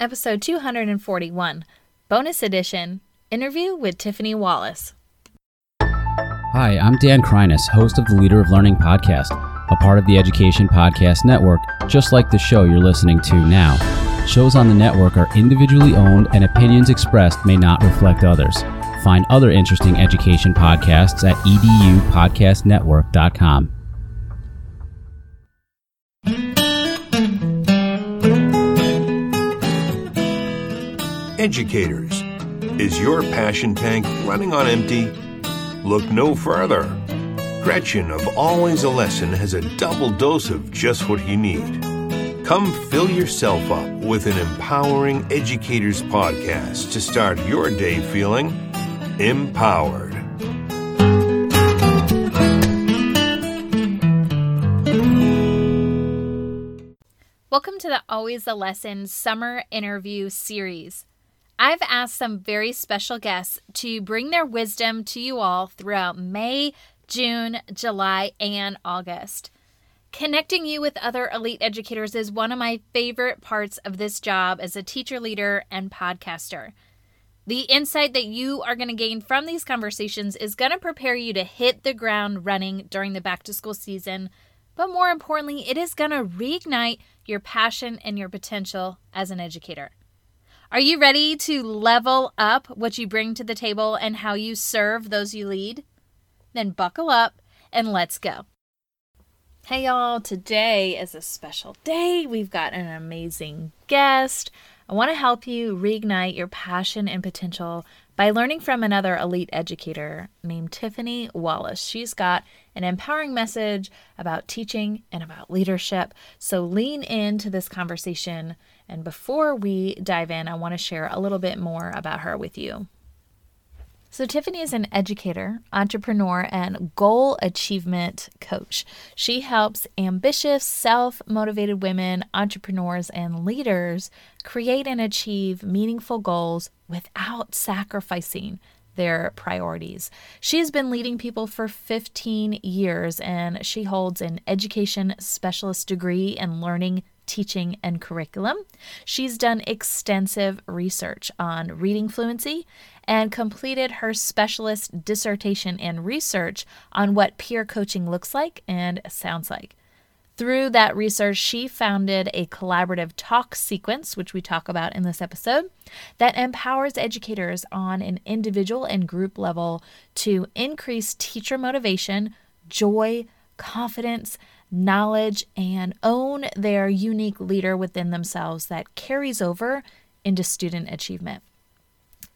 episode 241, bonus edition interview with Tiffany Wallace. Hi, I'm Dan Kreiness, host of the Leader of Learning podcast, a part of the Education Podcast Network, just like the show you're listening to now. Shows on the network are individually owned, and opinions expressed may not reflect others. Find other interesting education podcasts at edupodcastnetwork.com. Educators. Is your passion tank running on empty? Look no further. Gretchen of Always a Lesson has a double dose of just what you need. Come fill yourself up with an empowering educators podcast to start your day feeling empowered. Welcome to the Always a Lesson summer interview series. I've asked some very special guests to bring their wisdom to you all throughout May, June, July, and August. Connecting you with other elite educators is one of my favorite parts of this job as a teacher leader and podcaster. The insight that you are going to gain from these conversations is going to prepare you to hit the ground running during the back to school season, but more importantly, it is going to reignite your passion and your potential as an educator. Are you ready to level up what you bring to the table and how you serve those you lead? Then buckle up and let's go. Hey, y'all, today is a special day. We've got an amazing guest. I want to help you reignite your passion and potential by learning from another elite educator named Tiffany Wallace. She's got an empowering message about teaching and about leadership. So lean into this conversation and before we dive in, I want to share a little bit more about her with you. So, Tiffany is an educator, entrepreneur, and goal achievement coach. She helps ambitious, self motivated women, entrepreneurs, and leaders create and achieve meaningful goals without sacrificing their priorities. She has been leading people for 15 years and she holds an education specialist degree in learning teaching, and curriculum. She's done extensive research on reading fluency and completed her specialist dissertation and research on what peer coaching looks like and sounds like. Through that research, she founded a collaborative talk sequence, which we talk about in this episode, that empowers educators on an individual and group level to increase teacher motivation, joy, confidence, knowledge, and own their unique leader within themselves that carries over into student achievement.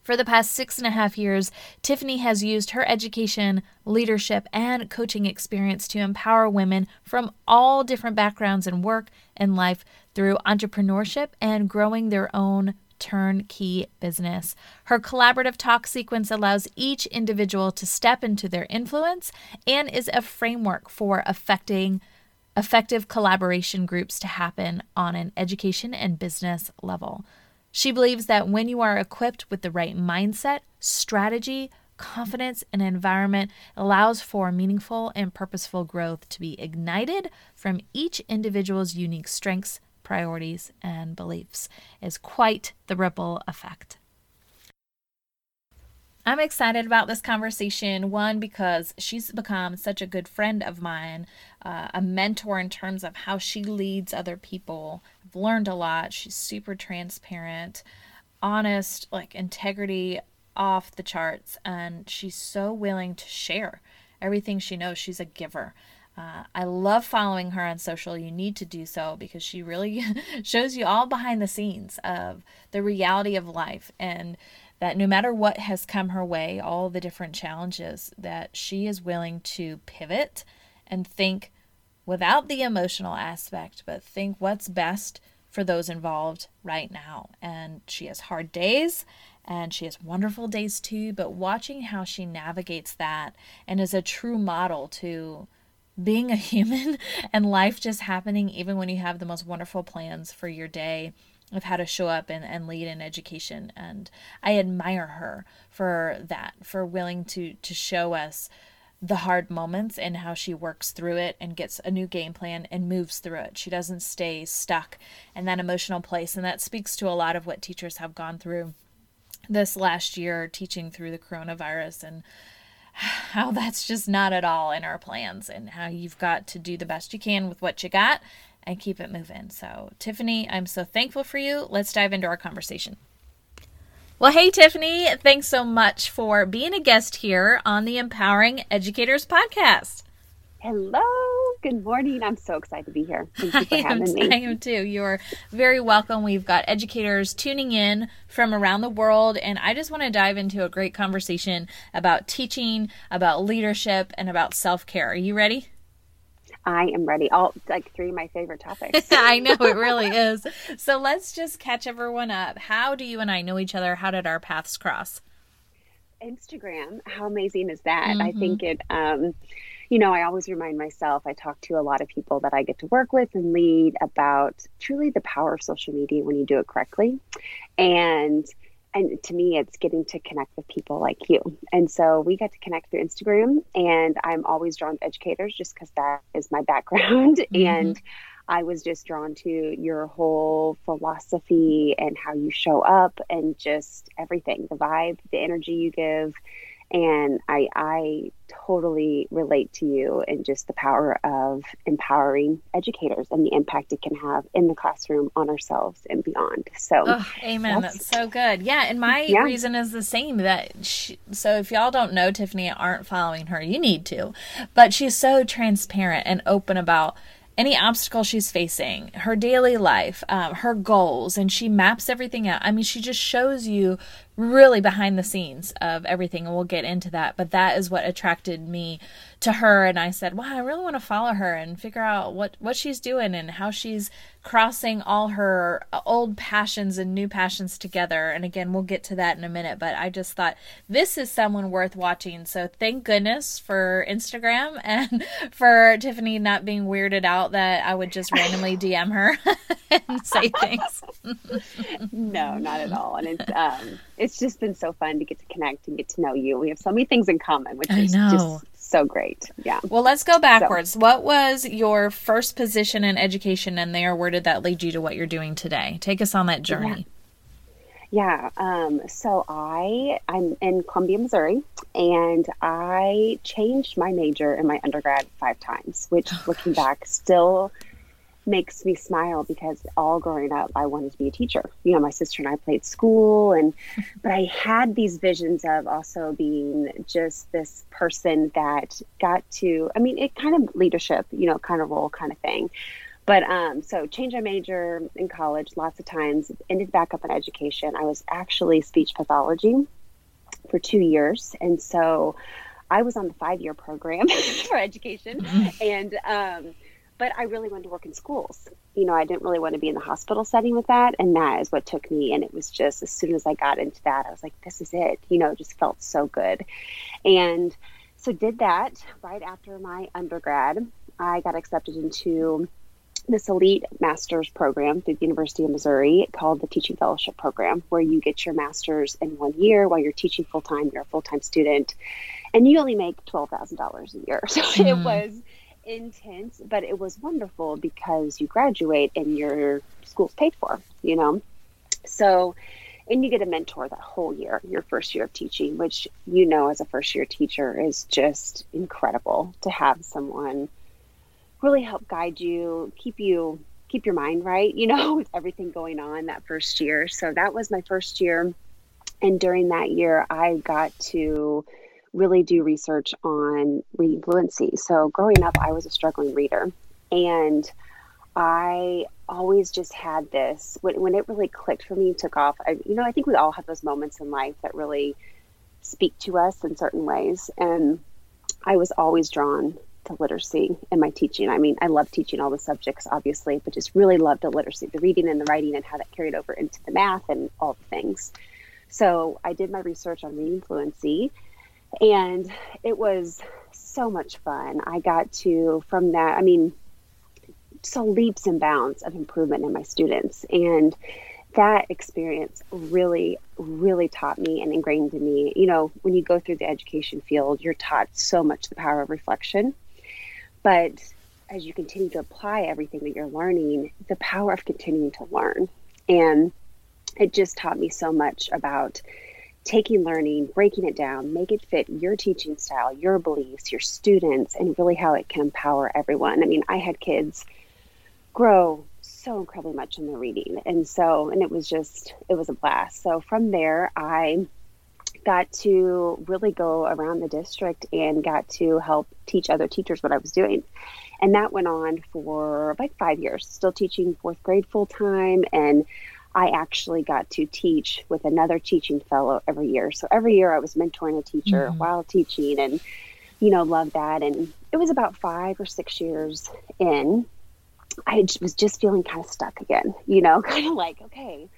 For the past six and a half years, Tiffany has used her education, leadership, and coaching experience to empower women from all different backgrounds in work and life through entrepreneurship and growing their own turnkey business. Her collaborative talk sequence allows each individual to step into their influence and is a framework for affecting effective collaboration groups to happen on an education and business level. She believes that when you are equipped with the right mindset, strategy, confidence, and environment allows for meaningful and purposeful growth to be ignited from each individual's unique strengths, priorities, and beliefs is quite the ripple effect. I'm excited about this conversation. One, because she's become such a good friend of mine, uh, a mentor in terms of how she leads other people. I've learned a lot. She's super transparent, honest, like integrity off the charts, and she's so willing to share everything she knows. She's a giver. Uh, I love following her on social. You need to do so because she really shows you all behind the scenes of the reality of life and that no matter what has come her way, all the different challenges, that she is willing to pivot and think without the emotional aspect, but think what's best for those involved right now. And she has hard days and she has wonderful days too, but watching how she navigates that and is a true model to being a human and life just happening even when you have the most wonderful plans for your day of how to show up and, and lead in education. And I admire her for that, for willing to to show us the hard moments and how she works through it and gets a new game plan and moves through it. She doesn't stay stuck in that emotional place. And that speaks to a lot of what teachers have gone through this last year teaching through the coronavirus and how that's just not at all in our plans and how you've got to do the best you can with what you got and keep it moving. So, Tiffany, I'm so thankful for you. Let's dive into our conversation. Well, hey, Tiffany, thanks so much for being a guest here on the Empowering Educators podcast. Hello. Good morning. I'm so excited to be here. Thank you for I am, having me. I am too. You're very welcome. We've got educators tuning in from around the world, and I just want to dive into a great conversation about teaching, about leadership, and about self care. Are you ready? I am ready. All like three of my favorite topics. I know it really is. So let's just catch everyone up. How do you and I know each other? How did our paths cross? Instagram. How amazing is that? Mm-hmm. I think it um you know, I always remind myself, I talk to a lot of people that I get to work with and lead about truly the power of social media when you do it correctly. And and to me it's getting to connect with people like you. And so we got to connect through instagram and i'm always drawn to educators just because that is my background. Mm-hmm. and i was just drawn to your whole philosophy and how you show up and just everything the vibe the energy you give and I I totally relate to you and just the power of empowering educators and the impact it can have in the classroom on ourselves and beyond. So, oh, amen. That's, that's, so good. Yeah, and my yeah. reason is the same. That she, so if y'all don't know Tiffany, aren't following her, you need to. But she's so transparent and open about any obstacle she's facing, her daily life, um, her goals, and she maps everything out. I mean, she just shows you really behind the scenes of everything, and we'll get into that. But that is what attracted me to her, and I said, "Wow, I really want to follow her and figure out what what she's doing and how she's crossing all her old passions and new passions together." And again, we'll get to that in a minute. But I just thought this is someone worth watching. So thank goodness for Instagram and for Tiffany not being weirded out that I would just randomly DM her and say things. no, not at all, and it's um it's just been so fun to get to connect and get to know you. We have so many things in common, which is just so great. Yeah. Well, let's go backwards. So. What was your first position in education and there? Where did that lead you to what you're doing today? Take us on that journey. Yeah. yeah um, so I I'm in Columbia, Missouri, and I changed my major in my undergrad five times, which oh, looking back still makes me smile because all growing up I wanted to be a teacher. You know, my sister and I played school and but I had these visions of also being just this person that got to I mean it kind of leadership, you know, kind of role kind of thing. But um so change my major in college lots of times, ended back up in education. I was actually speech pathology for 2 years and so I was on the 5-year program for education mm-hmm. and um but I really wanted to work in schools. You know, I didn't really want to be in the hospital setting with that. And that is what took me. And it was just as soon as I got into that, I was like, this is it. You know, it just felt so good. And so did that right after my undergrad. I got accepted into this elite master's program through the University of Missouri called the Teaching Fellowship Program, where you get your master's in one year while you're teaching full time. You're a full time student, and you only make twelve thousand dollars a year. So mm. it was intense, but it was wonderful because you graduate and your school's paid for, you know? So, and you get a mentor that whole year, your first year of teaching, which you know, as a first year teacher, is just incredible to have someone really help guide you, keep you keep your mind right, you know, with everything going on that first year. So that was my first year. And during that year, I got to really do research on reading fluency. So growing up, I was a struggling reader. And I always just had this when, when it really clicked for me, took off. I, you know, I think we all have those moments in life that really speak to us in certain ways. And I was always drawn to literacy in my teaching. I mean, I love teaching all the subjects, obviously, but just really loved the literacy, the reading and the writing, and how that carried over into the math and all the things. So I did my research on reading fluency and it was so much fun. I got to, from that, I mean, so leaps and bounds of improvement in my students. And that experience really, really taught me and ingrained in me. You know, when you go through the education field, you're taught so much the power of reflection. But as you continue to apply everything that you're learning, the power of continuing to learn. And it just taught me so much about taking learning, breaking it down, make it fit your teaching style, your beliefs, your students, and really how it can empower everyone. I mean, I had kids grow so incredibly much in their reading. And so, and it was just, it was a blast. So from there, I got to really go around the district and got to help teach other teachers what I was doing. And that went on for like five years, still teaching fourth grade full time. And I actually got to teach with another teaching fellow every year. So every year I was mentoring a teacher mm-hmm. while teaching and, you know, loved that. And it was about five or six years in I was just feeling kind of stuck again, you know, kind of like, okay,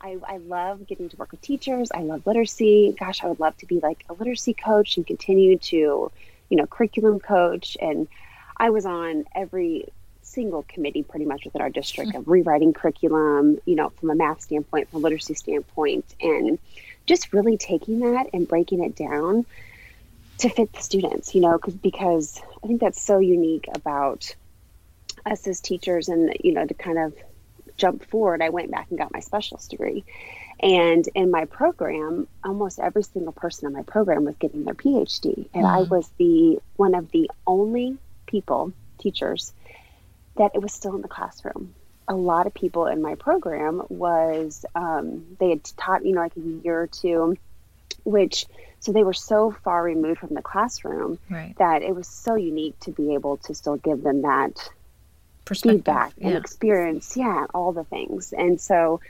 I, I love getting to work with teachers. I love literacy. Gosh, I would love to be like a literacy coach and continue to, you know, curriculum coach. And I was on every single committee pretty much within our district of rewriting curriculum, you know, from a math standpoint, from a literacy standpoint, and just really taking that and breaking it down to fit the students, you know, because I think that's so unique about us as teachers and you know to kind of jump forward i went back and got my specialist degree and in my program almost every single person in my program was getting their phd and mm-hmm. i was the one of the only people teachers that it was still in the classroom a lot of people in my program was um, they had taught you know like a year or two which so they were so far removed from the classroom right. that it was so unique to be able to still give them that feedback and experience. Yeah, all the things. And so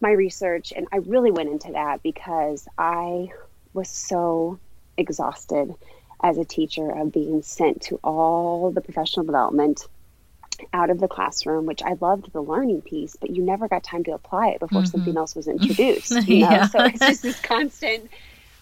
my research, and I really went into that because I was so exhausted as a teacher of being sent to all the professional development out of the classroom, which I loved the learning piece, but you never got time to apply it before mm-hmm. something else was introduced. You know, yeah. so it's just this constant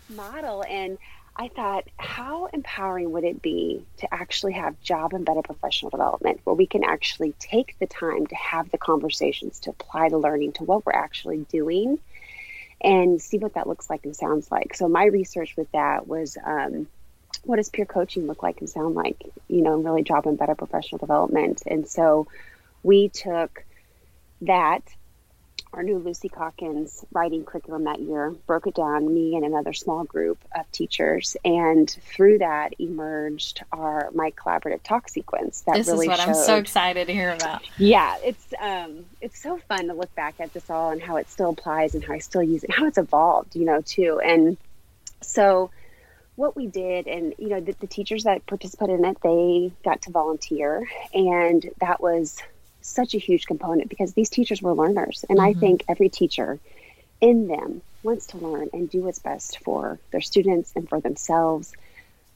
model. And I thought, how empowering would it be to actually have job embedded professional development where we can actually take the time to have the conversations to apply the learning to what we're actually doing and see what that looks like and sounds like. So, my research with that was um, what does peer coaching look like and sound like, you know, and really job embedded professional development. And so, we took that our new Lucy Calkins writing curriculum that year, broke it down, me and another small group of teachers. And through that emerged our my collaborative talk sequence that this really is what showed, I'm so excited to hear about. Yeah, it's um it's so fun to look back at this all and how it still applies and how I still use it, how it's evolved, you know, too. And so what we did and you know the, the teachers that participated in it they got to volunteer and that was such a huge component because these teachers were learners. And mm-hmm. I think every teacher in them wants to learn and do what's best for their students and for themselves.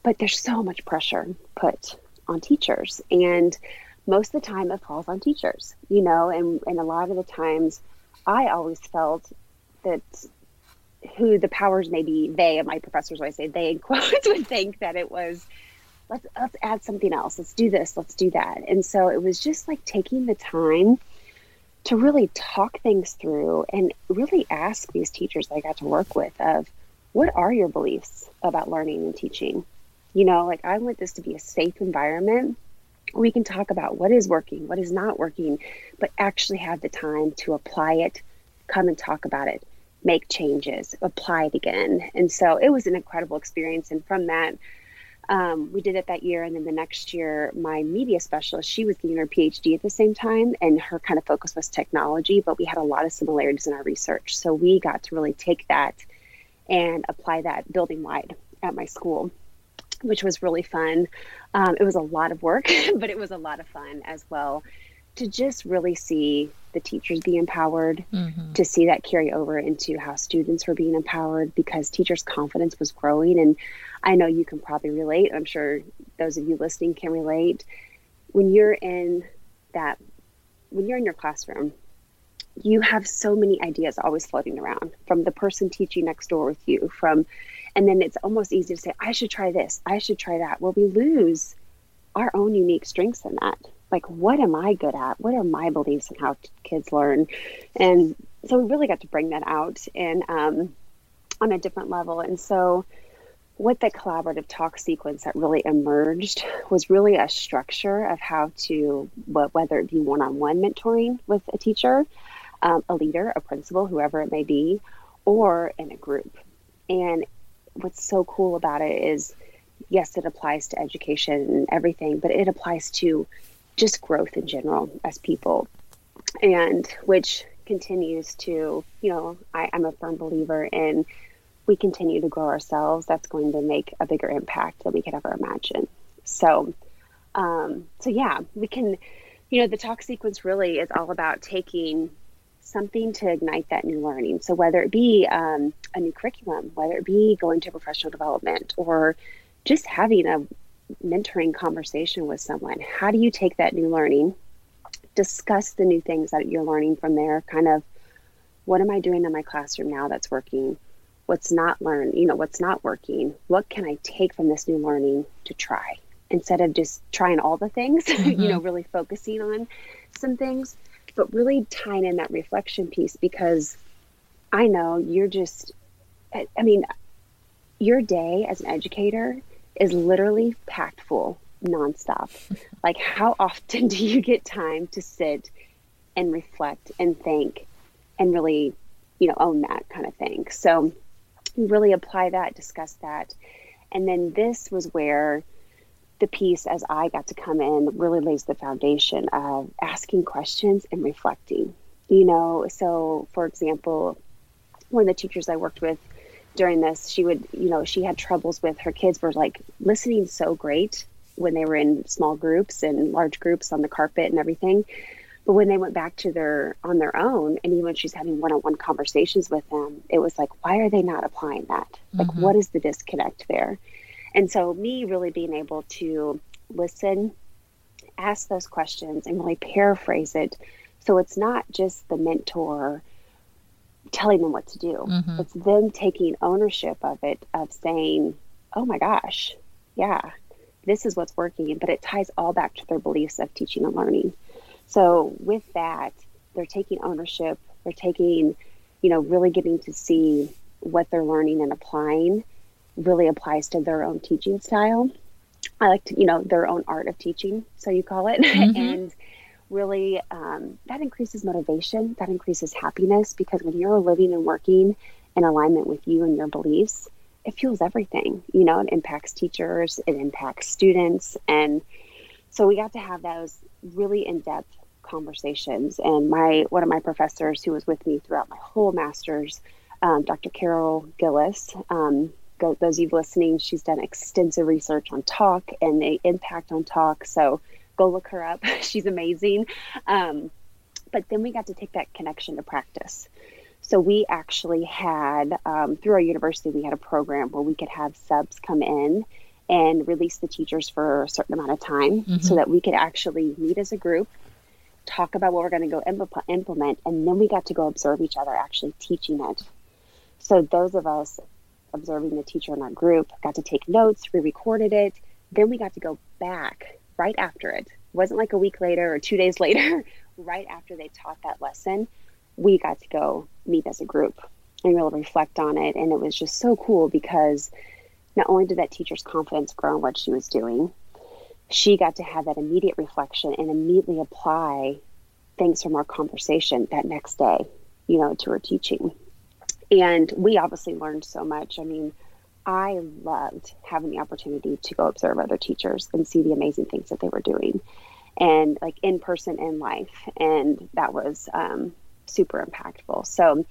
But there's so much pressure put on teachers. And most of the time it falls on teachers, you know, and, and a lot of the times I always felt that who the powers may be, they, and my professors always say they in quotes, would think that it was let's let's add something else. Let's do this. Let's do that. And so it was just like taking the time to really talk things through and really ask these teachers i got to work with of what are your beliefs about learning and teaching? You know like i want this to be a safe environment. We can talk about what is working what is not working but actually have the time to apply it come and talk about it make changes apply it again. And so it was an incredible experience. And from that um, we did it that year. And then the next year my media specialist she was getting her phd at the same time and her kind of focus was technology but we had a lot of similarities in our research. So we got to really take that and apply that building wide at my school which was really fun. Um, it was a lot of work but it was a lot of fun as well to just really see the teachers be empowered, mm-hmm. to see that carry over into how students were being empowered because teachers' confidence was growing. And I know you can probably relate. I'm sure those of you listening can relate. When you're in that, when you're in your classroom, you have so many ideas always floating around from the person teaching next door with you, from, and then it's almost easy to say, I should try this, I should try that. Well, we lose our own unique strengths in that like what am i good at? What are my beliefs and how kids learn? And so we really got to bring that out and um, on a different level. And so what the collaborative talk sequence that really emerged was really a structure of how to whether it be one-on-one mentoring with a teacher um, a leader a principal whoever it may be or in a group. And what's so cool about it is yes it applies to education and everything but it applies to just growth in general as people and which continues to you know I, i'm a firm believer in we continue to grow ourselves, that's going to make a bigger impact than we could ever imagine. So, um, so yeah, we can, you know, the talk sequence really is all about taking something to ignite that new learning. So whether it be um, a new curriculum, whether it be going to professional development, or just having a mentoring conversation with someone, how do you take that new learning, discuss the new things that you're learning from there, kind of what am I doing in my classroom now that's working? what's not learned, you know, what's not working. What can I take from this new learning to try instead of just trying all the things, mm-hmm. you know, really focusing on some things, but really tying in that reflection piece because I know you're just, I mean, your day as an educator is literally packed full nonstop. like, how often do you get time to sit and reflect and think and really, you know, own that kind of thing? So, really apply that, discuss that. And then this was where the piece, as I got to come in, really lays the foundation of asking questions and reflecting. You know, so for example, one of the teachers I worked with during this, she would, you know, she had troubles with her kids were like listening so great when they were in small groups and large groups on the carpet and everything. But when they went back to their on their own, and even when she's having one-on-one conversations with them, it was like, why are they not applying that? Like, mm-hmm. what is the disconnect there? And so, me really being able to listen, ask those questions, and really paraphrase it, so it's not just the mentor telling them what to do. Mm-hmm. It's them taking ownership of it, of saying, oh my gosh, yeah, this is what's working. But it ties all back to their beliefs of teaching and learning. So with that, they're taking ownership. They're taking, you know, really getting to see what they're learning and applying really applies to their own teaching style. I like to, you know, their own art of teaching, so you call it. Mm-hmm. and really, um, that increases motivation, that increases happiness because when you're living and working in alignment with you and your beliefs, it fuels everything. You know, it impacts teachers, it impacts students. And so we got to have those really in depth conversations. And my one of my professors who was with me throughout my whole master's, um, Dr. Carol Gilles. Um, go, those of you listening, she's done extensive research on talk and the impact on talk. So go look her up. she's amazing. Um, but then we got to take that connection to practice. So we actually had, um, through our university, we had a program where we could have subs come in and release the teachers for a certain amount of time mm-hmm. so that we could actually meet as a group talk about what we're going to go implement, and then we got to go observe each other actually teaching it. So those of us observing the teacher in our group got to take notes, we recorded it, then we got to go back right after it. it wasn't like a week later or two days later, right after they taught that lesson, we got to go meet as a group and really reflect on it. And it was just so cool because not only did that teacher's confidence grow in what she was doing, she got to have that immediate reflection and immediately apply things from our conversation that next day, you know, to her teaching. And we obviously learned so much. I mean, I loved having the opportunity to go observe other teachers and see the amazing things that they were doing and like in person in life. And that was um, super impactful. So,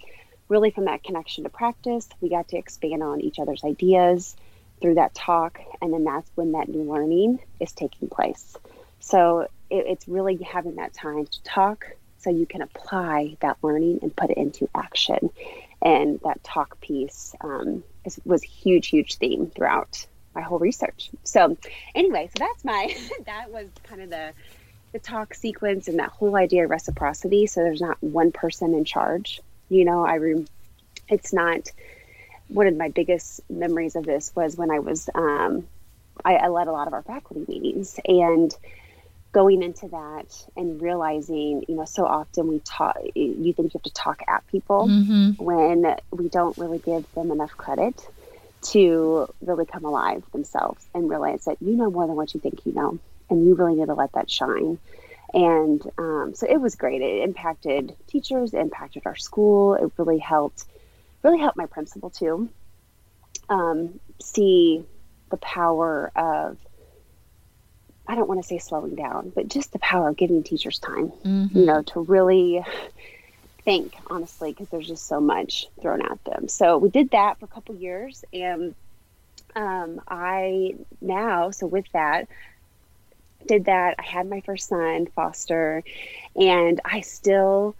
really, from that connection to practice, we got to expand on each other's ideas through that talk. And then that's when that new learning is taking place. So it, it's really having that time to talk so you can apply that learning and put it into action. And that talk piece um, is, was huge, huge theme throughout my whole research. So anyway, so that's my, that was kind of the, the talk sequence and that whole idea of reciprocity. So there's not one person in charge. You know, I, re- it's not, one of my biggest memories of this was when I was um, I, I, led a lot of our faculty meetings and going into that and realizing, you know, so often we talk, you think you have to talk at people Mm-hmm. when we don't really give them enough credit to really come alive themselves and realize that you know more than what you think you know, and you really need to let that shine. And um, so it was great. It impacted teachers, it impacted our school. It really helped, really helped my principal too. Um, see the power of I don't want to say slowing down, but just the power of giving teachers time, Mm-hmm. you know, to really think honestly, because there's just so much thrown at them. So we did that for a couple years, and um, I now, so with that, did that. I had my first son, Foster, and I still,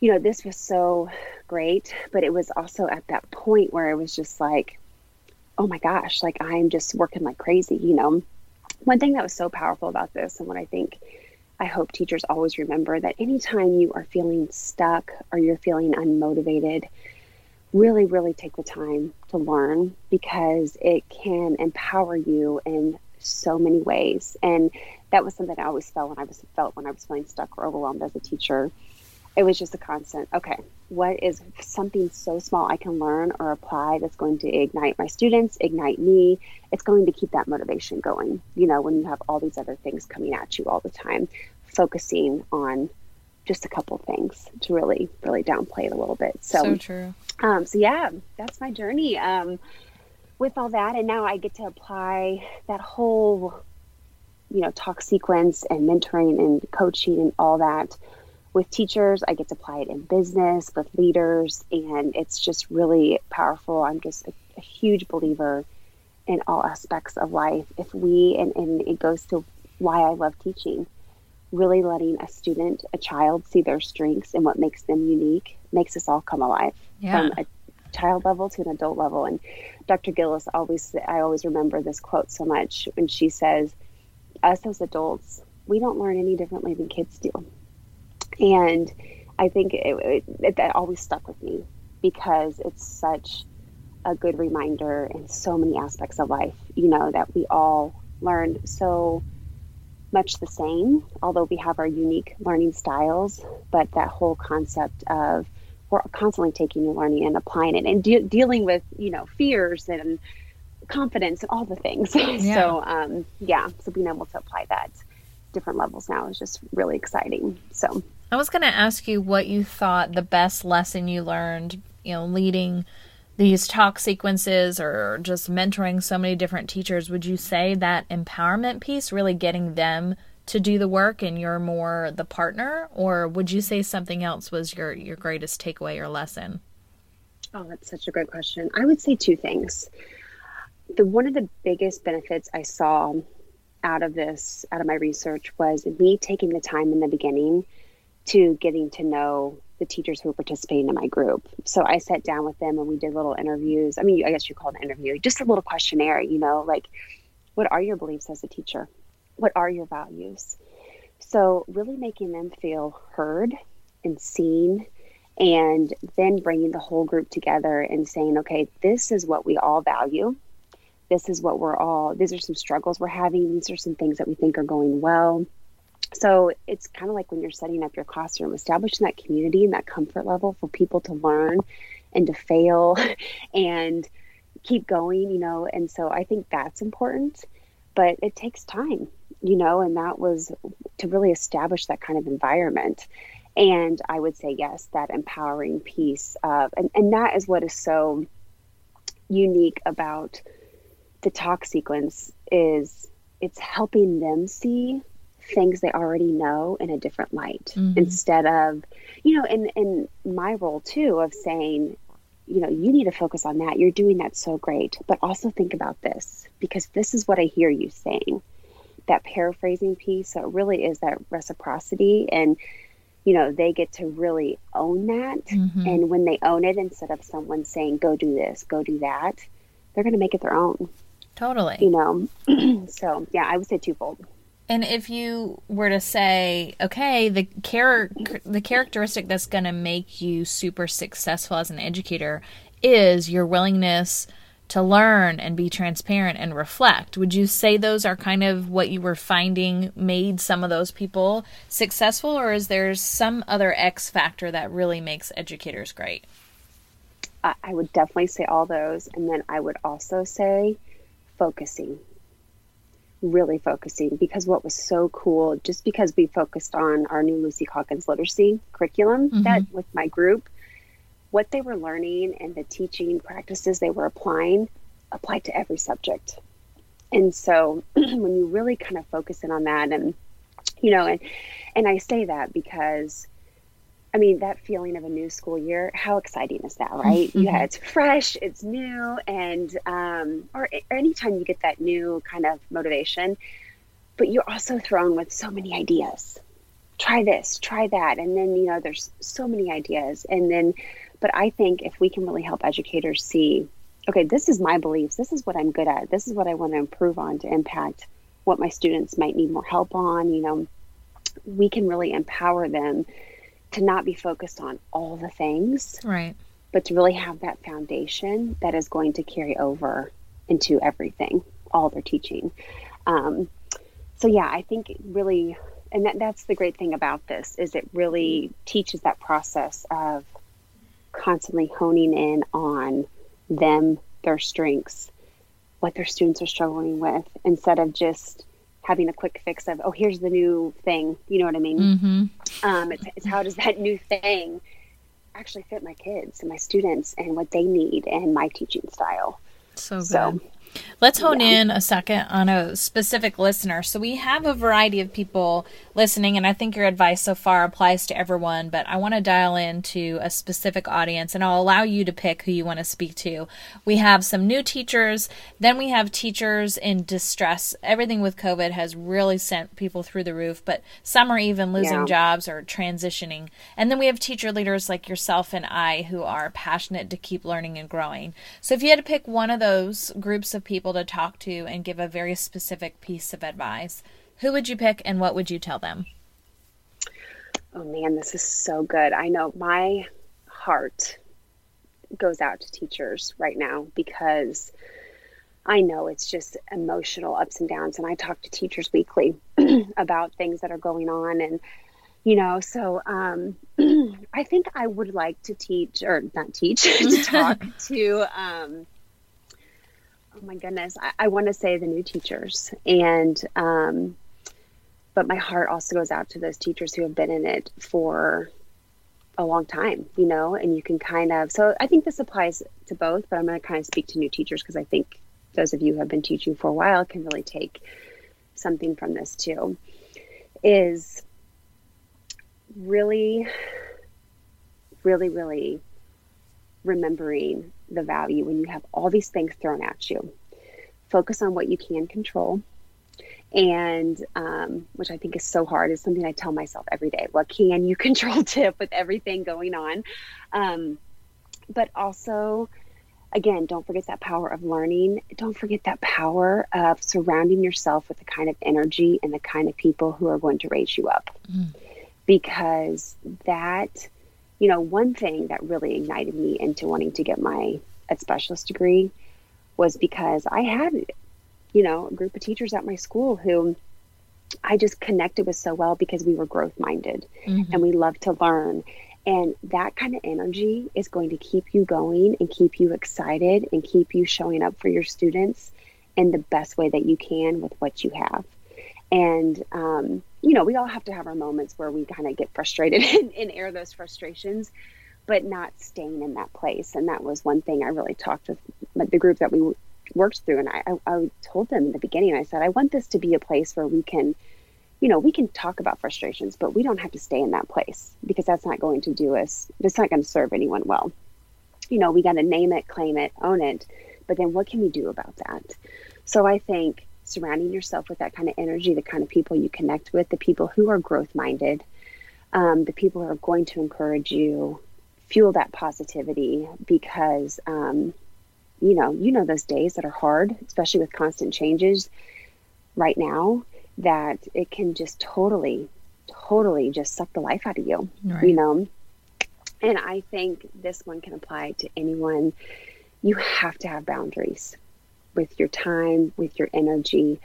you know, this was so great, but it was also at that point where it was just like, oh my gosh, like I'm just working like crazy, you know one thing that was so powerful about this and what I think I hope teachers always remember that anytime you are feeling stuck or you're feeling unmotivated, really, really take the time to learn because it can empower you in so many ways. And that was something I always felt when I was felt when I was feeling stuck or overwhelmed as a teacher. It was just a constant, okay, what is something so small I can learn or apply that's going to ignite my students, ignite me? It's going to keep that motivation going, you know, when you have all these other things coming at you all the time, focusing on just a couple things to really, really downplay it a little bit. So, So true. um, so yeah, that's my journey um, with all that, and now I get to apply that whole, you know, talk sequence and mentoring and coaching and all that with teachers. I get to apply it in business with leaders, and it's just really powerful. I'm just a, a huge believer in all aspects of life. If we and, and it goes to why I love teaching really letting a student, a child, see their strengths and what makes them unique makes us all come alive Yeah. from a child level to an adult level. And Dr. Gilles always, I always remember this quote so much when she says, "Us as adults, we don't learn any differently than kids do." And I think it, it, it, that always stuck with me because it's such a good reminder in so many aspects of life. You know that we all learn so much the same, although we have our unique learning styles. But that whole concept of we're constantly taking new learning and applying it and de- dealing with, you know, fears and confidence and all the things. so, um, yeah, so being able to apply that different levels now is just really exciting. So, I was going to ask you what you thought the best lesson you learned, you know, leading these talk sequences or just mentoring so many different teachers. Would you say that empowerment piece, really getting them to do the work and you're more the partner? Or would you say something else was your, your greatest takeaway or lesson? Oh, that's such a great question. I would say two things. The one of the biggest benefits I saw out of this, out of my research, was me taking the time in the beginning to getting to know the teachers who were participating in my group. So I sat down with them and we did little interviews. I mean, I guess you call it an interview, just a little questionnaire, you know, like what are your beliefs as a teacher? What are your values? So really making them feel heard and seen and then bringing the whole group together and saying, okay, this is what we all value. This is what we're all, these are some struggles we're having. These are some things that we think are going well. So it's kind of like when you're setting up your classroom, establishing that community and that comfort level for people to learn and to fail and keep going, you know. And so I think that's important, but it takes time, you know, and that was to really establish that kind of environment. And I would say, yes, that empowering piece of, and, and that is what is so unique about the talk sequence is it's helping them see things they already know in a different light Mhm. instead of you know in in my role too of saying you know you need to focus on that. You're doing that so great. But also think about this because this is what i hear you saying. That paraphrasing piece so it really is that reciprocity and you know they get to really own that. Mhm. and when they own it instead of someone saying go do this go do that they're going to make it their own. Totally. you know? So yeah i would say twofold And if you were to say, okay, the char- the characteristic that's going to make you super successful as an educator is your willingness to learn and be transparent and reflect. Would you say those are kind of what you were finding made some of those people successful, or is there some other X factor that really makes educators great? I would definitely say all those. And then I would also say focusing, really focusing, because what was so cool, just because we focused on our new Lucy Calkins literacy curriculum mm-hmm. that with my group, what they were learning and the teaching practices they were applying applied to every subject. And so when you really kind of focus in on that and you know and and I say that because I mean that feeling of a new school year, how exciting is that, right? Mm-hmm. Yeah, it's fresh, it's new and um or, or anytime you get that new kind of motivation, but you're also thrown with so many ideas try this, try that. And then, you know, there's so many ideas. And then but I think if we can really help educators see, okay, this is my beliefs, this is what I'm good at, this is what I want to improve on to impact what my students might need more help on, you know, we can really empower them to not be focused on all the things. Right. But to really have that foundation that is going to carry over into everything, all their teaching. Um, so yeah, I think really and that, that's the great thing about this is it really teaches that process of constantly honing in on them, their strengths, what their students are struggling with, instead of just having a quick fix of, oh, here's the new thing. You know what I mean? Mm-hmm. Um, it's, it's how does that new thing actually fit my kids and my students and what they need and my teaching style. So good. So, Let's hone yeah. in a second on a specific listener. So, we have a variety of people listening, and I think your advice so far applies to everyone, but I want to dial into a specific audience, and I'll allow you to pick who you want to speak to. We have some new teachers, then we have teachers in distress. Everything with COVID has really sent people through the roof, but some are even losing yeah. jobs or transitioning. And then we have teacher leaders like yourself and I who are passionate to keep learning and growing. So, if you had to pick one of those groups of of people to talk to and give a very specific piece of advice, who would you pick and what would you tell them? Oh man, this is so good. I know my heart goes out to teachers right now because I know it's just emotional ups and downs. And I talk to teachers weekly about things that are going on. And, you know, so um, I think I would like to teach or not teach, to talk to um, oh my goodness, I, I want to say the new teachers. And, um, but my heart also goes out to those teachers who have been in it for a long time, you know, and you can kind of, so I think this applies to both, but I'm going to kind of speak to new teachers because I think those of you who have been teaching for a while can really take something from this too. Is really, really, really remembering the value when you have all these things thrown at you. Focus on what you can control. And um, which I think is so hard is something I tell myself every day. What can you control, Tip, with everything going on? Um, but also, again, don't forget that power of learning. Don't forget that power of surrounding yourself with the kind of energy and the kind of people who are going to raise you up. Mm. Because that you know, one thing that really ignited me into wanting to get my ed specialist degree was because I had, you know, a group of teachers at my school who I just connected with so well because we were growth minded mm-hmm. and we love to learn. And that kind of energy is going to keep you going and keep you excited and keep you showing up for your students in the best way that you can with what you have. And, um, you know, we all have to have our moments where we kind of get frustrated and, and, air those frustrations, but not staying in that place. And that was one thing I really talked with the group that we worked through. And I, I, I told them in the beginning, I said, I want this to be a place where we can, you know, we can talk about frustrations, but we don't have to stay in that place because that's not going to do us, it's not going to serve anyone well. You know, we got to name it, claim it, own it. But then what can we do about that? So I think surrounding yourself with that kind of energy, the kind of people you connect with, the people who are growth minded, um, the people who are going to encourage you, fuel that positivity because, um, you know, you know those days that are hard, especially with constant changes right now, that it can just totally, totally just suck the life out of you, right. you know. And I think this one can apply to anyone you have to have boundaries with your time, with your energy.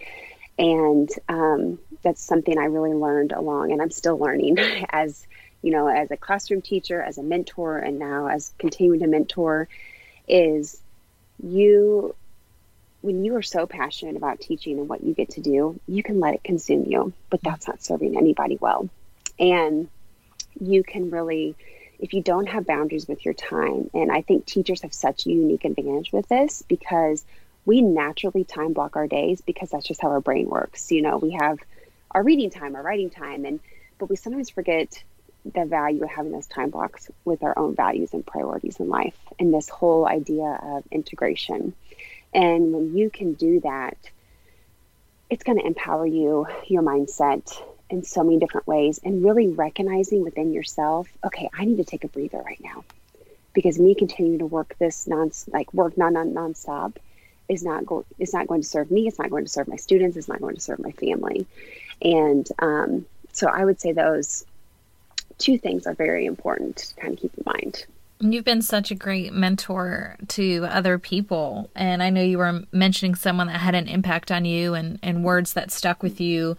And um, that's something I really learned along, and I'm still learning as you know, as a classroom teacher, as a mentor, and now as continuing to mentor, is you when you are so passionate about teaching and what you get to do, you can let it consume you, but mm-hmm. that's not serving anybody well. And you can really, if you don't have boundaries with your time, and I think teachers have such a unique advantage with this because we naturally time block our days because that's just how our brain works. You know, we have our reading time, our writing time, and but we sometimes forget the value of having those time blocks with our own values and priorities in life and this whole idea of integration. And when you can do that, it's going to empower you, your mindset in so many different ways, and really recognizing within yourself, okay, I need to take a breather right now because me continuing to work this non like work non non nonstop is not going is not going to serve me. It's not going to serve my students. It's not going to serve my family. And um, so I would say those two things are very important to kind of keep in mind. You've been such a great mentor to other people. And I know you were mentioning someone that had an impact on you and, and words that stuck with you.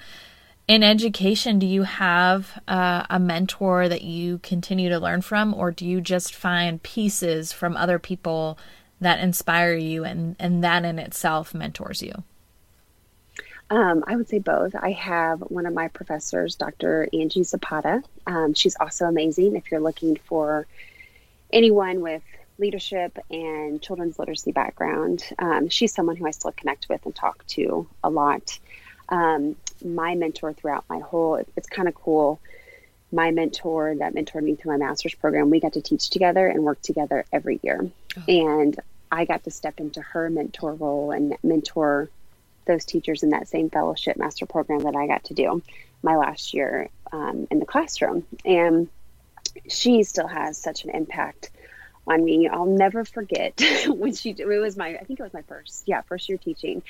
In education, do you have uh, a mentor that you continue to learn from, or do you just find pieces from other people that inspire you and, and that in itself mentors you? Um, I would say both. I have one of my professors, Dr. Angie Zapata. Um, she's also amazing if you're looking for anyone with leadership and children's literacy background. Um, she's someone who I still connect with and talk to a lot. Um, my mentor throughout my whole, it's kind of cool. My mentor that mentored me through my master's program, we got to teach together and work together every year. Oh. And I got to step into her mentor role and mentor those teachers in that same fellowship master program that I got to do my last year um, in the classroom. And she still has such an impact on me. I'll never forget when she, it was my, I think it was my first, yeah, first year teaching,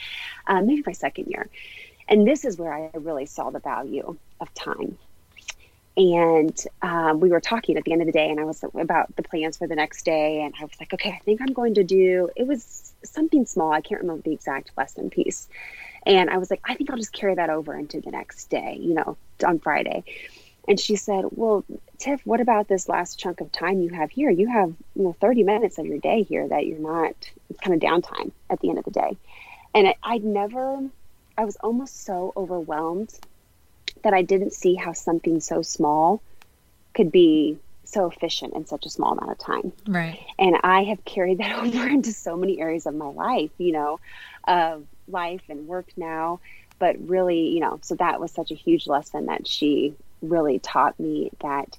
um, maybe my second year. And this is where I really saw the value of time. And um, we were talking at the end of the day, and I was about the plans for the next day. And I was like, okay, I think I'm going to do, it was something small. I can't remember the exact lesson piece. And I was like, I think I'll just carry that over into the next day, you know, on Friday. And she said, Well, Tiff, what about this last chunk of time you have here? You have, you know, 30 minutes of your day here that you're not, it's kind of downtime at the end of the day. And I, I'd never, I was almost so overwhelmed that I didn't see how something so small could be so efficient in such a small amount of time. Right. And I have carried that over into so many areas of my life, you know, of life and work now. But really, you know, so that was such a huge lesson that she really taught me that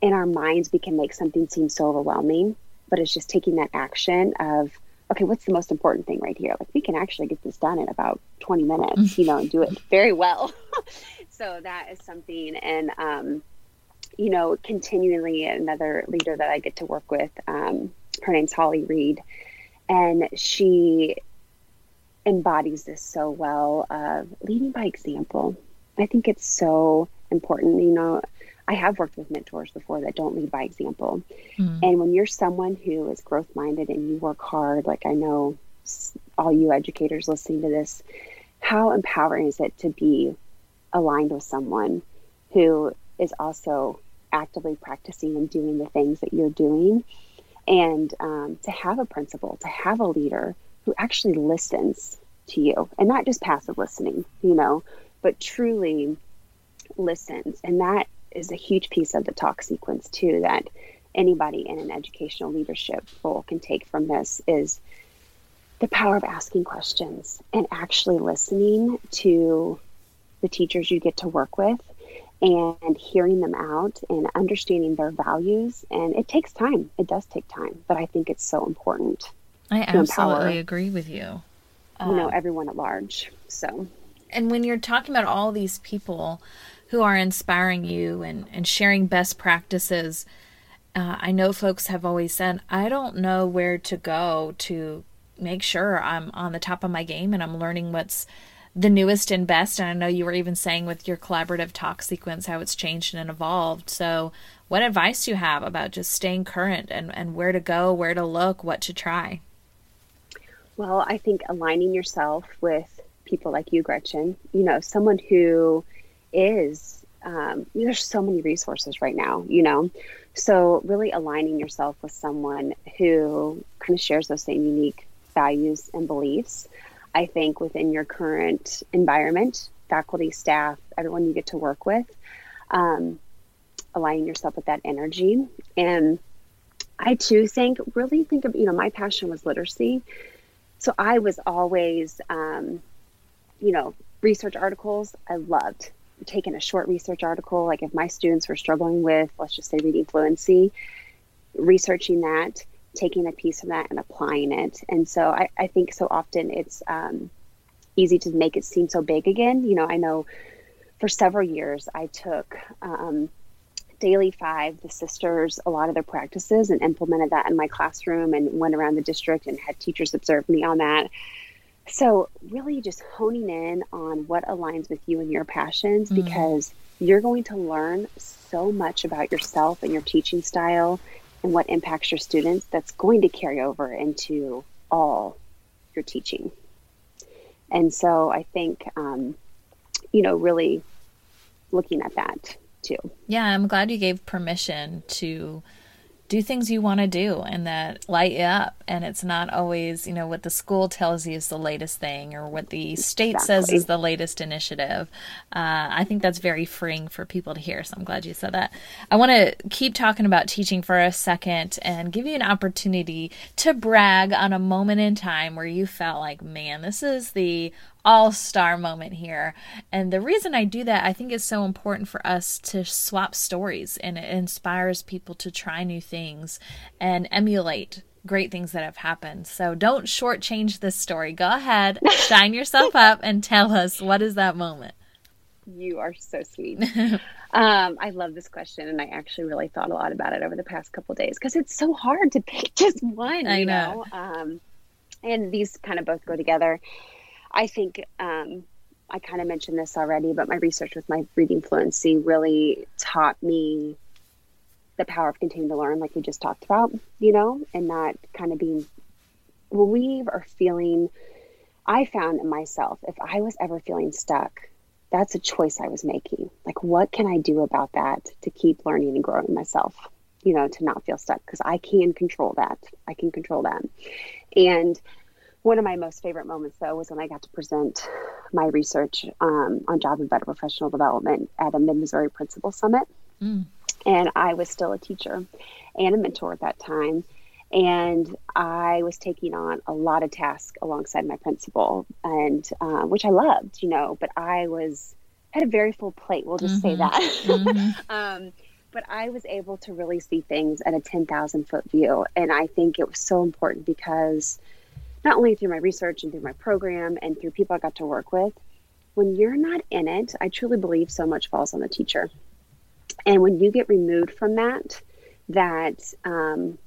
in our minds we can make something seem so overwhelming, but it's just taking that action of, okay, what's the most important thing right here? Like we can actually get this done in about 20 minutes, you know, and do it very well. so that is something. And um, you know, continually another leader that I get to work with. Um, her name's Holly Reed, and she embodies this so well of leading by example. I think it's so important. You know, I have worked with mentors before that don't lead by example. Mm. And when you're someone who is growth minded and you work hard, like I know all you educators listening to this, how empowering is it to be aligned with someone who is also actively practicing and doing the things that you're doing. And um, to have a principal, to have a leader who actually listens to you and not just passive listening, you know, but truly listens. And that is a huge piece of the talk sequence, too, that anybody in an educational leadership role can take from this is the power of asking questions and actually listening to the teachers you get to work with and hearing them out and understanding their values. And it takes time. It does take time, but I think it's so important. I absolutely empower, agree with you. You know, um, everyone at large. So, and when you're talking about all these people who are inspiring you and, and sharing best practices, uh, I know folks have always said, I don't know where to go to make sure I'm on the top of my game and I'm learning what's the newest and best. And I know you were even saying with your collaborative talk sequence how it's changed and evolved. So, what advice do you have about just staying current and, and where to go, where to look, what to try? Well, I think aligning yourself with people like you, Gretchen, you know, someone who is, um, there's so many resources right now, you know, so really aligning yourself with someone who kind of shares those same unique values and beliefs. I think within your current environment, faculty, staff, everyone you get to work with, um, aligning yourself with that energy. And I too think, really think of, you know, my passion was literacy. So I was always, um, you know, research articles I loved. Taking a short research article, like if my students were struggling with, let's just say, reading fluency, researching that, taking a piece of that and applying it. And so I, I think so often it's um, easy to make it seem so big again. You know, I know for several years I took um, Daily Five, the sisters, a lot of their practices and implemented that in my classroom and went around the district and had teachers observe me on that. So, really just honing in on what aligns with you and your passions mm-hmm. because you're going to learn so much about yourself and your teaching style and what impacts your students that's going to carry over into all your teaching. And so I think, um, you know, really looking at that too. Yeah, I'm glad you gave permission to do things you want to do and that light you up. And it's not always you know what the school tells you is the latest thing or what the state exactly. says is the latest initiative. Uh, i think that's very freeing for people to hear so i'm glad you said that. I want to keep talking about teaching for a second and give you an opportunity to brag on a moment in time where you felt like man this is the all star moment here. And the reason I do that, I think is so important for us to swap stories and it inspires people to try new things and emulate great things that have happened. So don't shortchange this story. Go ahead, shine yourself up, and tell us what is that moment. You are so sweet. um, I love this question, and I actually really thought a lot about it over the past couple days because it's so hard to pick just one. I know. know? Um, and these kind of both go together. I think um, I kind of mentioned this already, but my research with my reading fluency really taught me the power of continuing to learn, like we just talked about, you know, and not kind of being when or feeling. I found in myself, if I was ever feeling stuck, that's a choice I was making. Like, what can I do about that to keep learning and growing myself? You know, to not feel stuck because I can control that. I can control that. And one of my most favorite moments, though, was when I got to present my research um, on job embedded professional development at a Mid Missouri Principal Summit. Mm. And I was still a teacher and a mentor at that time. And I was taking on a lot of tasks alongside my principal, and uh, which I loved, you know. But I was had a very full plate. We'll just mm-hmm. say that. Mm-hmm. um, but I was able to really see things at a ten thousand foot view, and I think it was so important because not only through my research and through my program and through people I got to work with, when you're not in it, I truly believe so much falls on the teacher. And when you get removed from that, that um,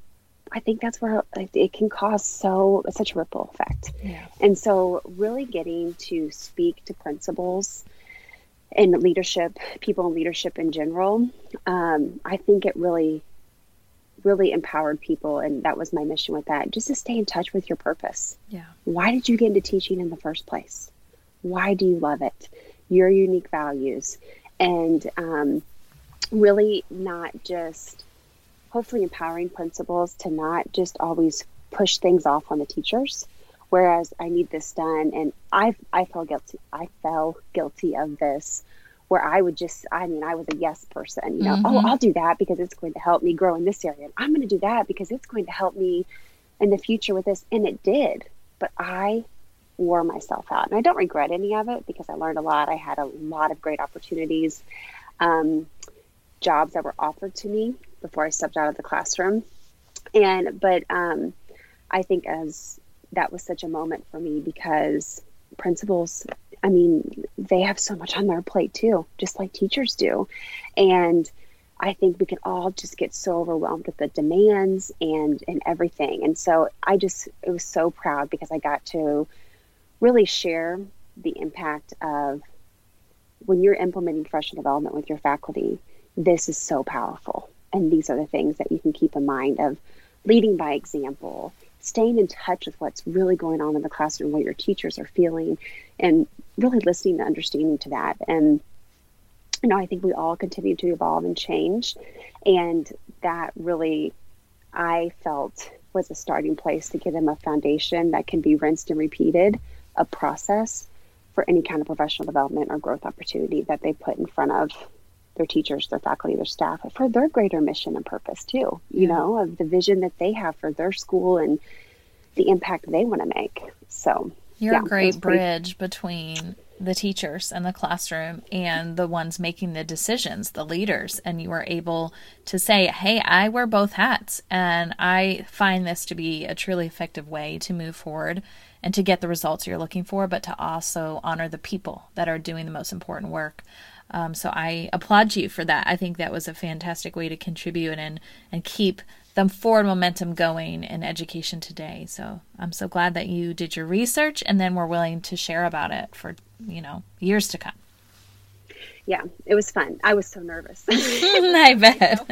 I think that's where it can cause so such a ripple effect. Yeah. And so, really getting to speak to principals and leadership, people in leadership in general, um, I think it really really empowered people and that was my mission with that just to stay in touch with your purpose. Yeah. Why did you get into teaching in the first place? Why do you love it? Your unique values. And um, really not just hopefully empowering principals to not just always push things off on the teachers whereas i need this done and i i felt guilty i fell guilty of this where I would just, I mean, I was a yes person, you know, oh, mm-hmm. oh, I'll do that because it's going to help me grow in this area. And I'm going to do that because it's going to help me in the future with this. And it did. But I wore myself out. And I don't regret any of it because I learned a lot. I had a lot of great opportunities, um, jobs that were offered to me before I stepped out of the classroom. And, but um, I think as that was such a moment for me because principals I mean, they have so much on their plate too, just like teachers do. And I think we can all just get so overwhelmed with the demands and and everything. And so I just it was so proud because I got to really share the impact of when you're implementing professional development with your faculty, this is so powerful. And these are the things that you can keep in mind of leading by example staying in touch with what's really going on in the classroom, what your teachers are feeling, and really listening and understanding to that. And you know, I think we all continue to evolve and change, and that really, I felt was a starting place to give them a foundation that can be rinsed and repeated, a process for any kind of professional development or growth opportunity that they put in front of their teachers, their faculty, their staff, for their greater mission and purpose too, you know, of the vision that they have for their school and the impact they want to make. So you're yeah, a great bridge pretty... between the teachers and the classroom and the ones making the decisions, the leaders. And you are able to say, hey, I wear both hats. And I find this to be a truly effective way to move forward and to get the results you're looking for, but to also honor the people that are doing the most important work. Um, so I applaud you for that. I think that was a fantastic way to contribute and and keep the forward momentum going in education today. So I'm so glad that you did your research and then were willing to share about it for you know years to come. Yeah, it was fun. I was so nervous. I bet.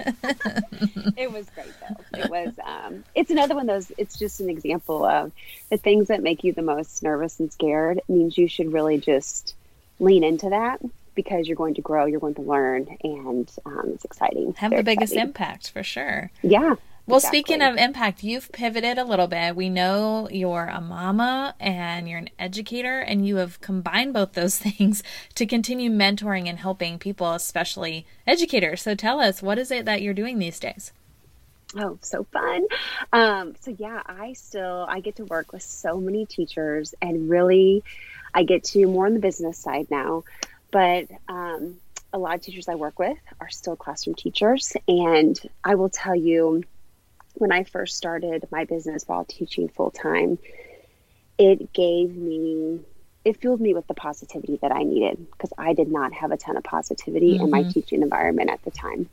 it was great though. It was. Um, it's another one of those. It's just an example of the things that make you the most nervous and scared. Means you should really just lean into that because you're going to grow, you're going to learn, and um, it's exciting. Have the biggest exciting. impact for sure. Yeah. Well, exactly. speaking of impact, you've pivoted a little bit. We know you're a mama and you're an educator, and you have combined both those things to continue mentoring and helping people, especially educators. So tell us, what is it that you're doing these days? Oh, so fun. Um, so yeah, I still I get to work with so many teachers and really I get to more on the business side now. But um, a lot of teachers I work with are still classroom teachers. And I will tell you, when I first started my business while teaching full time, it gave me, it filled me with the positivity that I needed because I did not have a ton of positivity mm-hmm. in my mm-hmm. teaching environment at the time.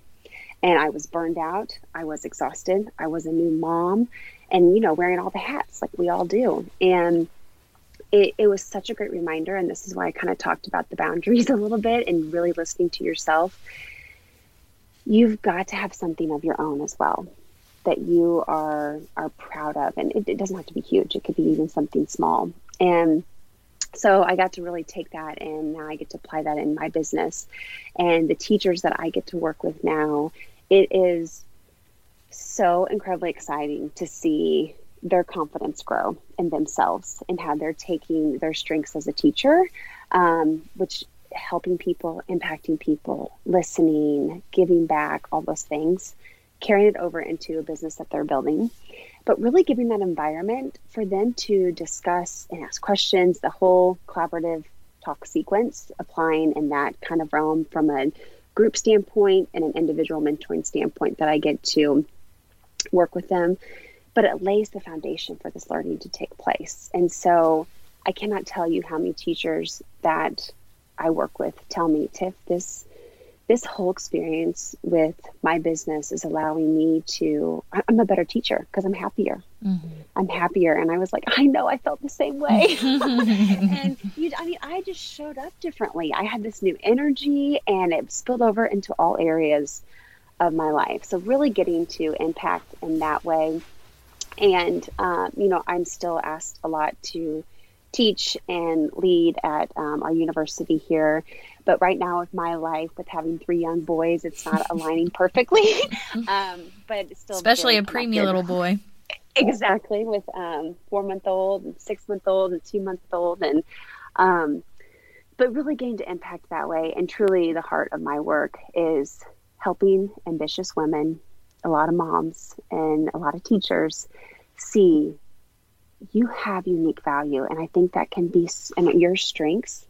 And I was burned out. I was exhausted. I was a new mom and, you know, wearing all the hats like we all do. And it, it was such a great reminder. And this is why I kind of talked about the boundaries a little bit and really listening to yourself. You've got to have something of your own as well that you are are proud of and it, it doesn't have to be huge it could be even something small and so I got to really take that and now I get to apply that in my business. And the teachers that I get to work with now, it is so incredibly exciting to see their confidence grow in themselves and how they're taking their strengths as a teacher, um, which helping people, impacting people, listening, giving back, all those things, carrying it over into a business that they're building, but really giving that environment for them to discuss and ask questions, the whole collaborative talk sequence, applying in that kind of realm from a group standpoint and an individual mentoring standpoint that I get to work with them but it lays the foundation for this learning to take place. And so I cannot tell you how many teachers that I work with tell me, Tiff, this this whole experience with my business is allowing me to i'm a better teacher because i'm happier. Mm-hmm. i'm happier. And i was like i know i felt the same way. And you, i mean i just showed up differently. I had this new energy and it spilled over into all areas of my life. So really getting to impact in that way and, um, you know, I'm still asked a lot to teach and lead at um, our university here. But right now, with my life, with having three young boys, it's not aligning perfectly. um, but still especially a preemie little boy. exactly, with um, four month old and six month old and two month old, and um, but really getting to impact that way. And truly, the heart of my work is helping ambitious women a lot of moms and a lot of teachers see you have unique value. And I think that can be and your strengths.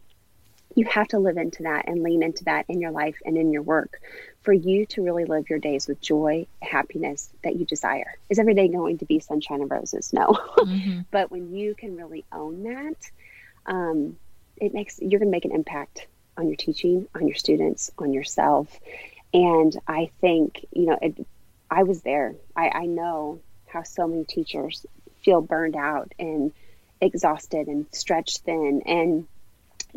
You have to live into that and lean into that in your life and in your work for you to really live your days with joy, happiness that you desire. Is every day going to be sunshine and roses? No. Mm-hmm. but when you can really own that, um, it makes you're going to make an impact on your teaching, on your students, on yourself. And I think, you know, it, I was there. I, I know how so many teachers feel burned out and exhausted and stretched thin and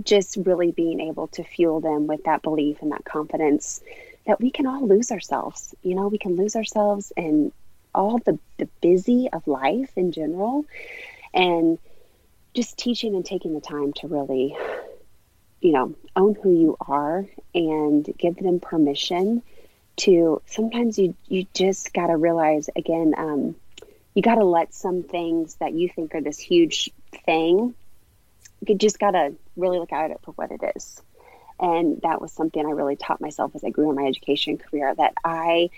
just really being able to fuel them with that belief and that confidence that we can all lose ourselves. You know, we can lose ourselves in all the, the busy of life in general and just teaching and taking the time to really you know own who you are and give them permission to sometimes you you just got to realize again um, you got to let some things that you think are this huge thing you just got to really look at it for what it is. And that was something i really taught myself as i grew in my education career that i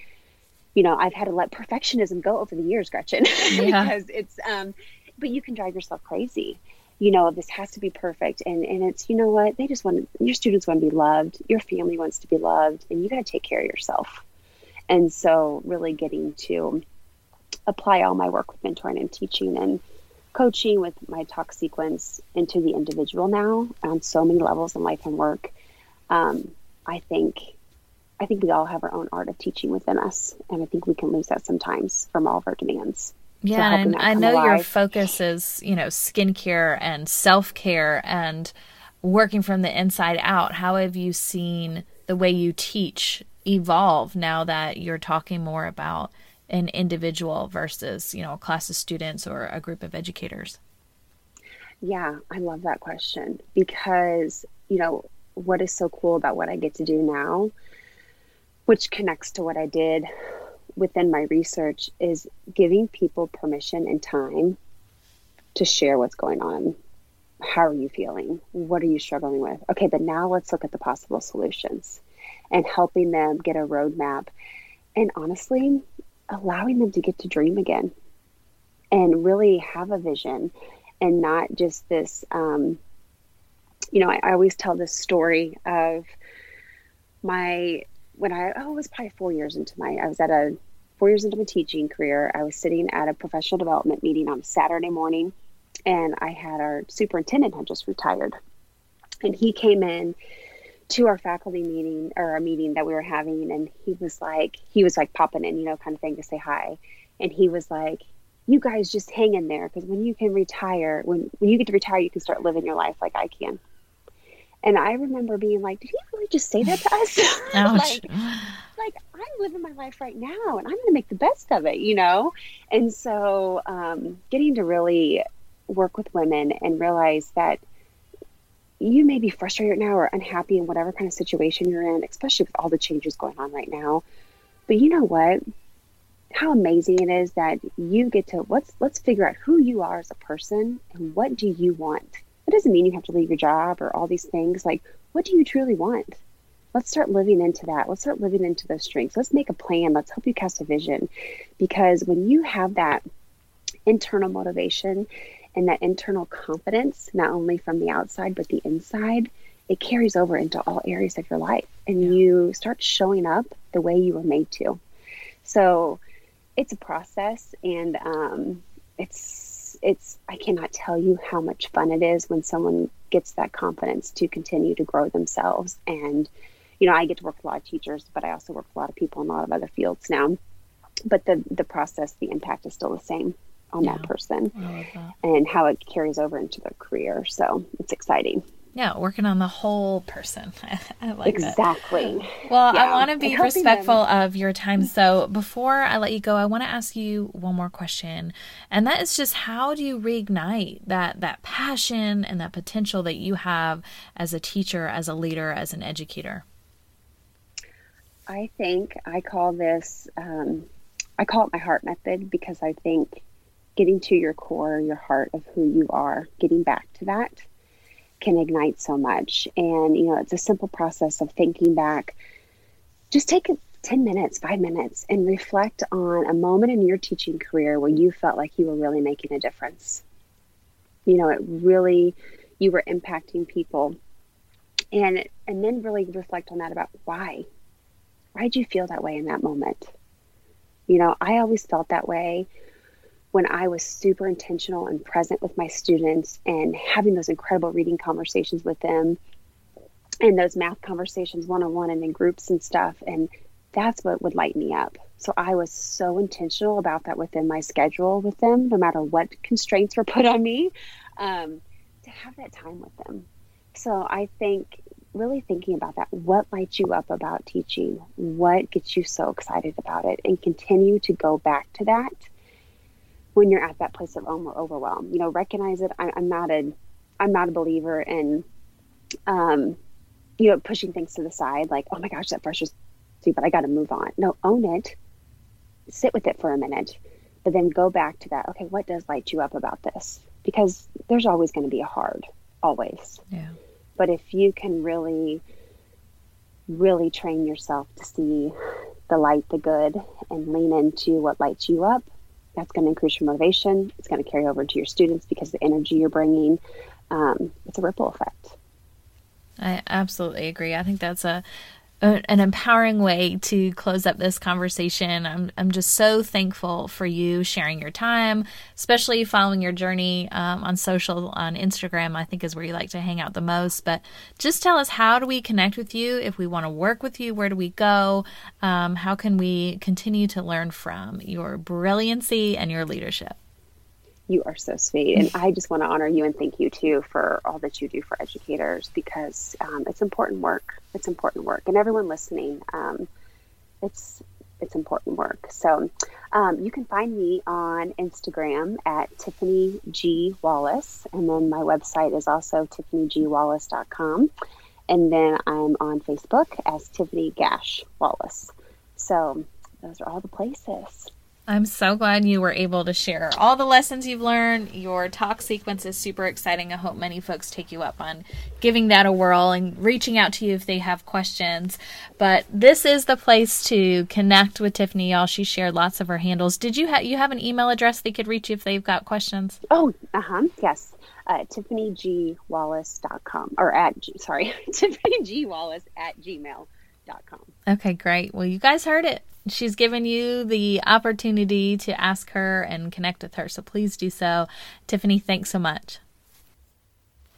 you know i've had to let perfectionism go over the years gretchen. Yeah. because it's um but you can drive yourself crazy you know this has to be perfect. And and it's you know what? They just want your students want to be loved. Your family wants to be loved. And you got to take care of yourself. And so really getting to apply all my work with mentoring and teaching and coaching with my talk sequence into the individual now on so many levels in life and work um, i think i think we all have our own art of teaching within us. And i think we can lose that sometimes from all of our demands yeah, and I know alive. your focus is, you know, skincare and self care and working from the inside out. How have you seen the way you teach evolve now that you're talking more about an individual versus, you know, a class of students or a group of educators? Yeah, I love that question because, you know, what is so cool about what I get to do now, which connects to what I did within my research is giving people permission and time to share what's going on. How are you feeling? What are you struggling with? Okay, but now let's look at the possible solutions and helping them get a roadmap. And honestly, allowing them to get to dream again and really have a vision and not just this. Um, you know, I, I always tell this story of my when I oh, it was probably four years into my I was at a four years into my teaching career. I was sitting at a professional development meeting on a Saturday morning, and I had our superintendent had just retired, and he came in to our faculty meeting or a meeting that we were having, and he was like he was like popping in, you know, kind of thing to say hi, and he was like. You guys just hang in there because when you can retire, when when you get to retire, you can start living your life like I can. And I remember being like, did he really just say that to us? like, like, I'm living my life right now and I'm going to make the best of it, you know? And so um, getting to really work with women and realize that you may be frustrated now or unhappy in whatever kind of situation you're in, especially with all the changes going on right now. But you know what? How amazing it is that you get to let's let's figure out who you are as a person and what do you want that doesn't mean you have to leave your job or all these things. Like, what do you truly want? Let's start living into that. Let's start living into those strengths. Let's make a plan. Let's help you cast a vision. Because when you have that internal motivation and that internal confidence, not only from the outside, but the inside, it carries over into all areas of your life and yeah. you start showing up the way you were made to. So it's a process and um, it's it's I cannot tell you how much fun it is when someone gets that confidence to continue to grow themselves. And you know, I get to work with a lot of teachers, but I also work with a lot of people in a lot of other fields now. But the the process, the impact is still the same on yeah, that person, that. and how it carries over into their career. So it's exciting. Yeah, working on the whole person. I like exactly. That. Well, yeah. I want to be respectful them. of your time. So before I let you go, I want to ask you one more question, and that is just how do you reignite that that passion and that potential that you have as a teacher, as a leader, as an educator? I think I call this um, I call it my heart method because I think getting to your core, your heart of who you are, getting back to that can ignite so much. And, you know, it's a simple process of thinking back. Just take 10 minutes, five minutes, and reflect on a moment in your teaching career where you felt like you were really making a difference. You know, it really, you were impacting people. And, and then really reflect on that about why. Why did you feel that way in that moment? You know, I always felt that way when I was super intentional and present with my students and having those incredible reading conversations with them and those math conversations one on one and in groups and stuff. And that's what would light me up. So I was so intentional about that within my schedule with them, no matter what constraints were put on me, um, to have that time with them. So I think really thinking about that. What lights you up about teaching? What gets you so excited about it? And continue to go back to that when you're at that place of overwhelm. You know, recognize it. I, I'm not a, I'm not a believer in, um, you know, pushing things to the side. Like, oh my gosh, that frustrates me, but I got to move on. No, own it. Sit with it for a minute, but then go back to that. Okay, what does light you up about this? Because there's always going to be a hard, always. Yeah. But if you can really, really train yourself to see the light, the good, and lean into what lights you up, that's going to increase your motivation. It's going to carry over to your students because the energy you're bringing, um, it's a ripple effect. I absolutely agree. I think that's a an empowering way to close up this conversation. I'm, I'm just so thankful for you sharing your time, especially following your journey um, on social, on Instagram, I think is where you like to hang out the most. But just tell us how do we connect with you? If we want to work with you, where do we go? Um, how can we continue to learn from your brilliancy and your leadership? You are so sweet. And I just want to honor you and thank you too for all that you do for educators because um, it's important work. It's important work. And everyone listening, um, it's it's important work. So um, you can find me on Instagram at Tiffany G. Wallace. And then my website is also tiffanygwallace.com. And then I'm on Facebook as Tiffany Gash Wallace. So those are all the places. I'm so glad you were able to share all the lessons you've learned. Your talk sequence is super exciting. I hope many folks take you up on giving that a whirl and reaching out to you if they have questions. But this is the place to connect with Tiffany, y'all. She shared lots of her handles. Did you have you have an email address they could reach you if they've got questions? Oh, uh huh. Yes. Uh, TiffanyGWallace.com or at, sorry, TiffanyGWallace at gmail.com. Okay, great. Well, you guys heard it she's given you the opportunity to ask her and connect with her. So please do so. Tiffany, thanks so much.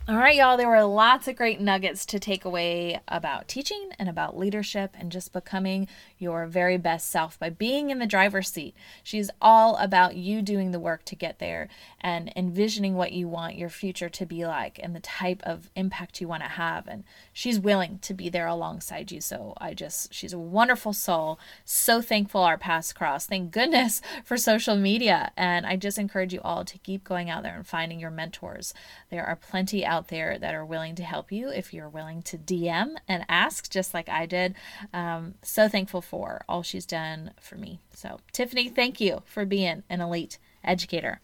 All right, y'all, there were lots of great nuggets to take away about teaching and about leadership and just becoming your very best self by being in the driver's seat. She's all about you doing the work to get there and envisioning what you want your future to be like and the type of impact you want to have. And she's willing to be there alongside you. So I just, she's a wonderful soul. So thankful our paths crossed. Thank goodness for social media. And I just encourage you all to keep going out there and finding your mentors. There are plenty out there that are willing to help you if you're willing to DM and ask, just like I did. Um, so thankful for all she's done for me. So, Tiffany, thank you for being an elite educator.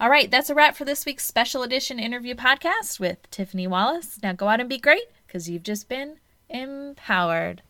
All right, that's a wrap for this week's special edition interview podcast with Tiffany Wallace. Now go out and be great because you've just been empowered.